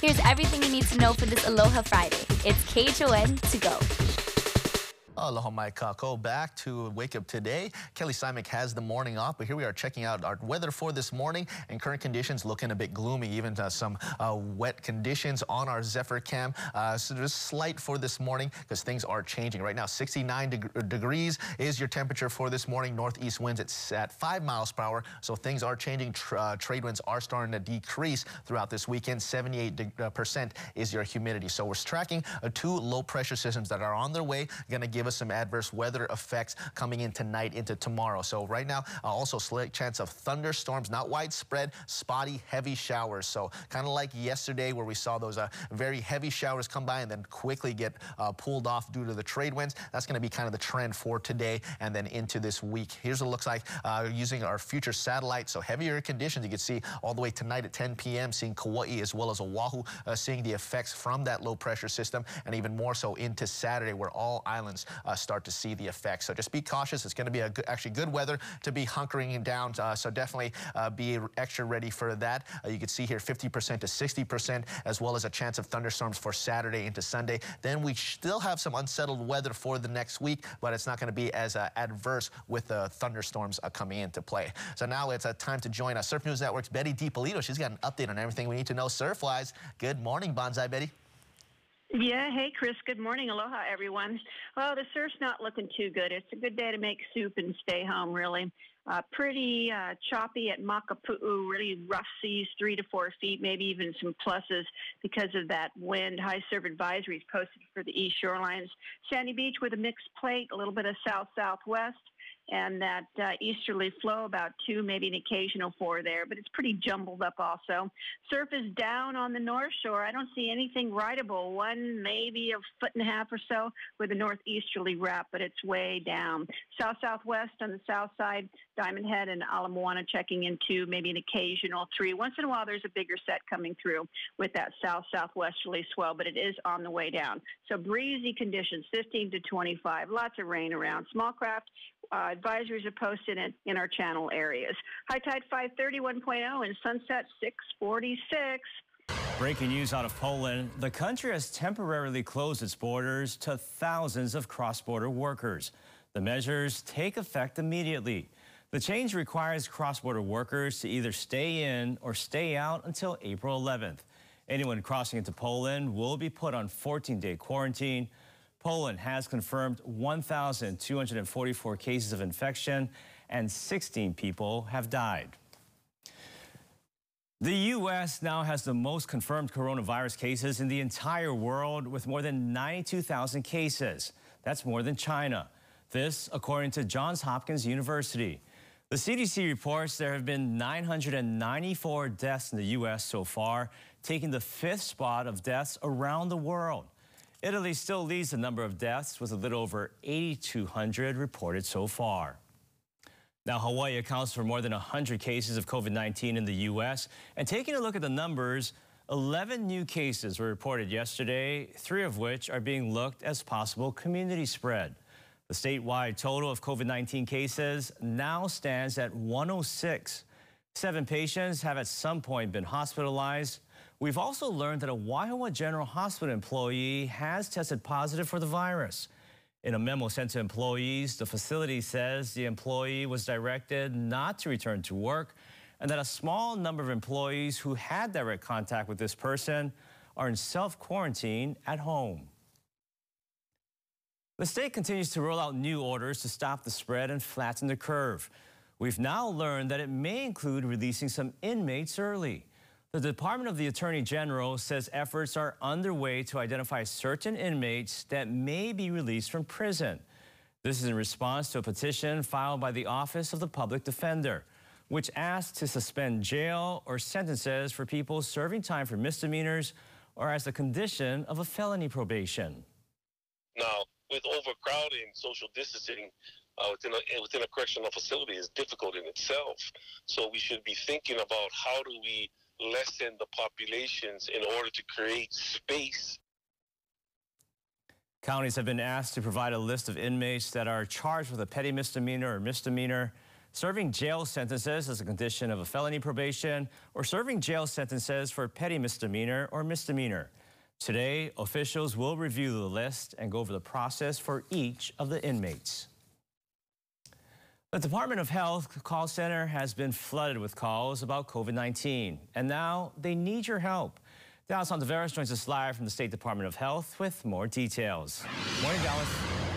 Here's everything you need to know for this Aloha Friday. It's KHON to go. Aloha kakou back to Wake Up Today. Kelly Simek has the morning off, but here we are checking out our weather for this morning and current conditions looking a bit gloomy, even uh, some uh, wet conditions on our Zephyr cam. Uh, so just slight for this morning because things are changing. Right now, 69 deg degrees is your temperature for this morning. Northeast winds it's at 5 miles per hour, so things are changing. Uh, trade winds are starting to decrease throughout this weekend. 78% uh, is your humidity. So we're tracking uh, two low pressure systems that are on their way, going to give us us some adverse weather effects coming in tonight into tomorrow. So right now, uh, also slight chance of thunderstorms, not widespread, spotty, heavy showers. So kind of like yesterday where we saw those uh, very heavy showers come by and then quickly get uh, pulled off due to the trade winds. That's going to be kind of the trend for today and then into this week. Here's what it looks like uh, using our future satellite. So heavier conditions you can see all the way tonight at 10 p.m. seeing Kauai as well as Oahu uh, seeing the effects from that low pressure system and even more so into Saturday where all islands uh, start to see the effects. So just be cautious. It's going to be good, actually good weather to be hunkering down. Uh, so definitely uh, be extra ready for that. Uh, you can see here 50% to 60%, as well as a chance of thunderstorms for Saturday into Sunday. Then we still have some unsettled weather for the next week, but it's not going to be as uh, adverse with the thunderstorms coming into play. So now it's a time to join us. Surf News Network's Betty DiPolito. She's got an update on everything we need to know surf-wise. Good morning, Banzai Betty. Yeah, hey Chris, good morning. Aloha everyone. Well, the surf's not looking too good. It's a good day to make soup and stay home, really. Uh, pretty uh, choppy at Makapu'u, really rough seas, three to four feet, maybe even some pluses because of that wind. High surf advisories posted for the east shorelines. Sandy Beach with a mixed plate, a little bit of south southwest and that uh, easterly flow about two, maybe an occasional four there, but it's pretty jumbled up also. Surf is down on the north shore. I don't see anything rideable. One, maybe a foot and a half or so with a northeasterly wrap, but it's way down. South southwest on the south side, Diamond Head and Ala Moana checking into maybe an occasional three. Once in a while, there's a bigger set coming through with that south southwesterly swell, but it is on the way down. So breezy conditions, 15 to 25. Lots of rain around. Small craft uh, advisories are posted in, in our channel areas. High tide 531.0 and sunset 646. Breaking news out of Poland. The country has temporarily closed its borders to thousands of cross-border workers. The measures take effect immediately. The change requires cross-border workers to either stay in or stay out until April 11th. Anyone crossing into Poland will be put on 14-day quarantine. Poland has confirmed 1,244 cases of infection and 16 people have died. The U.S. now has the most confirmed coronavirus cases in the entire world with more than 92,000 cases. That's more than China. This, according to Johns Hopkins University. The CDC reports there have been 994 deaths in the U.S. so far, taking the fifth spot of deaths around the world. Italy still leads the number of deaths with a little over 8,200 reported so far. Now, Hawaii accounts for more than 100 cases of COVID-19 in the U.S. And taking a look at the numbers, 11 new cases were reported yesterday, three of which are being looked as possible community spread. The statewide total of COVID-19 cases now stands at 106. Seven patients have at some point been hospitalized. We've also learned that a Wahiawa General Hospital employee has tested positive for the virus. In a memo sent to employees, the facility says the employee was directed not to return to work and that a small number of employees who had direct contact with this person are in self-quarantine at home. The state continues to roll out new orders to stop the spread and flatten the curve. We've now learned that it may include releasing some inmates early. The Department of the Attorney General says efforts are underway to identify certain inmates that may be released from prison. This is in response to a petition filed by the Office of the Public Defender, which asks to suspend jail or sentences for people serving time for misdemeanors or as a condition of a felony probation. Now, with overcrowding, social distancing uh, within, a, within a correctional facility is difficult in itself. So we should be thinking about how do we lessen the populations in order to create space. Counties have been asked to provide a list of inmates that are charged with a petty misdemeanor or misdemeanor. serving jail sentences as a condition of a felony probation, or serving jail sentences for petty misdemeanor or misdemeanor. Today, officials will review the list and go over the process for each of the inmates. The Department of Health call center has been flooded with calls about COVID 19, and now they need your help. Dallas Ontiveros joins us live from the State Department of Health with more details. Morning, Dallas.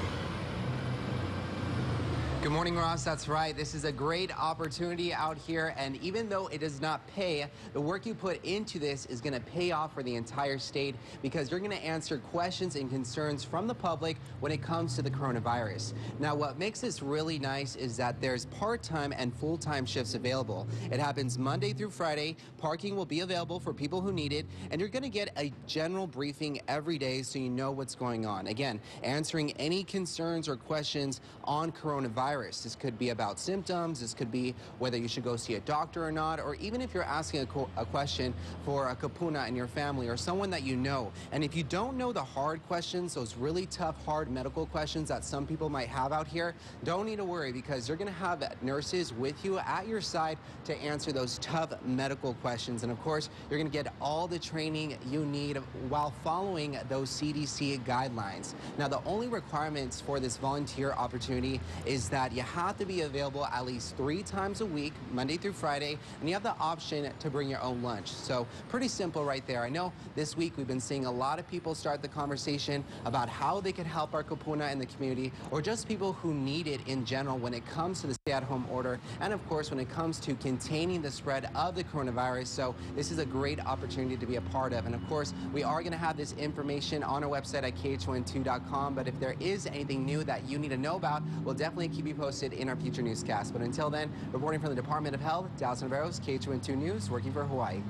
Good morning, Ross. That's right. This is a great opportunity out here. And even though it does not pay, the work you put into this is going to pay off for the entire state because you're going to answer questions and concerns from the public when it comes to the coronavirus. Now, what makes this really nice is that there's part-time and full-time shifts available. It happens Monday through Friday. Parking will be available for people who need it. And you're going to get a general briefing every day so you know what's going on. Again, answering any concerns or questions on coronavirus virus. This could be about symptoms. This could be whether you should go see a doctor or not, or even if you're asking a, a question for a kupuna in your family or someone that you know. And if you don't know the hard questions, those really tough, hard medical questions that some people might have out here, don't need to worry because you're going to have nurses with you at your side to answer those tough medical questions. And of course, you're going to get all the training you need while following those CDC guidelines. Now, the only requirements for this volunteer opportunity is that that you have to be available at least three times a week, Monday through Friday, and you have the option to bring your own lunch. So pretty simple right there. I know this week we've been seeing a lot of people start the conversation about how they could help our kupuna in the community or just people who need it in general when it comes to the stay-at-home order and of course when it comes to containing the spread of the coronavirus. So this is a great opportunity to be a part of. And of course, we are going to have this information on our website at KHON2.com. But if there is anything new that you need to know about, we'll definitely keep you posted in our future newscasts. But until then, reporting from the Department of Health, Dallas Ontiveros KHON2 News, working for Hawaii.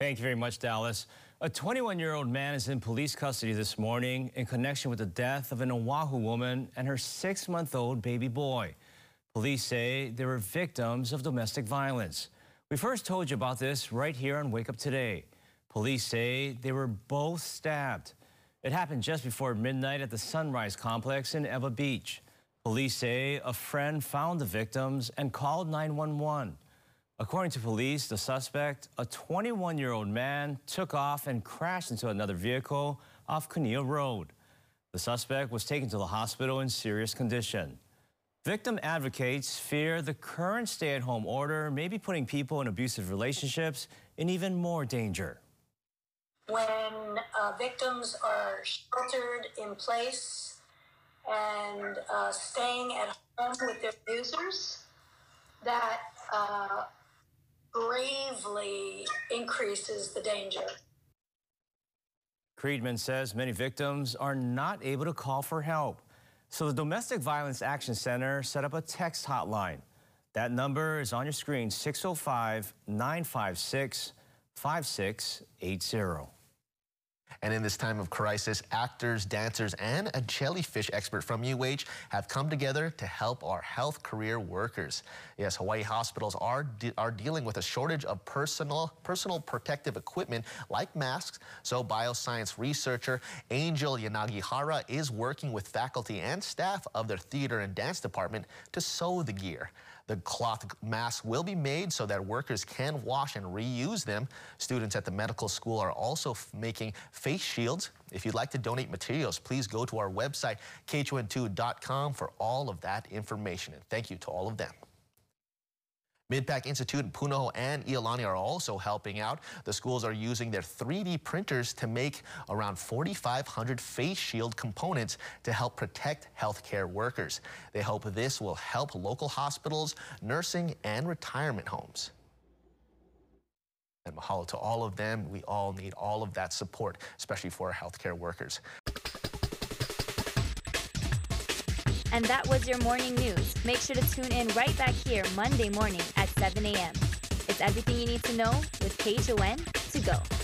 Thank you very much, Dallas. A 21-year-old man is in police custody this morning in connection with the death of an Oahu woman and her six-month-old baby boy. Police say they were victims of domestic violence. We first told you about this right here on Wake Up Today. Police say they were both stabbed. It happened just before midnight at the Sunrise Complex in Ewa Beach. Police say a friend found the victims and called 911. According to police, the suspect, a 21-year-old man, took off and crashed into another vehicle off Kunia Road. The suspect was taken to the hospital in serious condition. Victim advocates fear the current stay-at-home order may be putting people in abusive relationships in even more danger. When uh, victims are sheltered in place and uh, staying at home with their users that uh, gravely increases the danger. Kreidman says many victims are not able to call for help. So the Domestic Violence Action Center set up a text hotline. That number is on your screen 605 956 5680. And in this time of crisis, actors, dancers, and a jellyfish expert from UH have come together to help our health career workers. Yes, Hawaii hospitals are, de are dealing with a shortage of personal, personal protective equipment like masks. So bioscience researcher Angel Yanagihara is working with faculty and staff of their theater and dance department to sew the gear. The cloth masks will be made so that workers can wash and reuse them. Students at the medical school are also making face shields. If you'd like to donate materials, please go to our website, khon2.com for all of that information. And thank you to all of them. Midpac Institute in Punahou and Iolani are also helping out. The schools are using their 3D printers to make around 4,500 face shield components to help protect healthcare workers. They hope this will help local hospitals, nursing, and retirement homes. And mahalo to all of them. We all need all of that support, especially for our healthcare workers. And that was your morning news. Make sure to tune in right back here Monday morning 7 a.m. It's everything you need to know with KHON to go.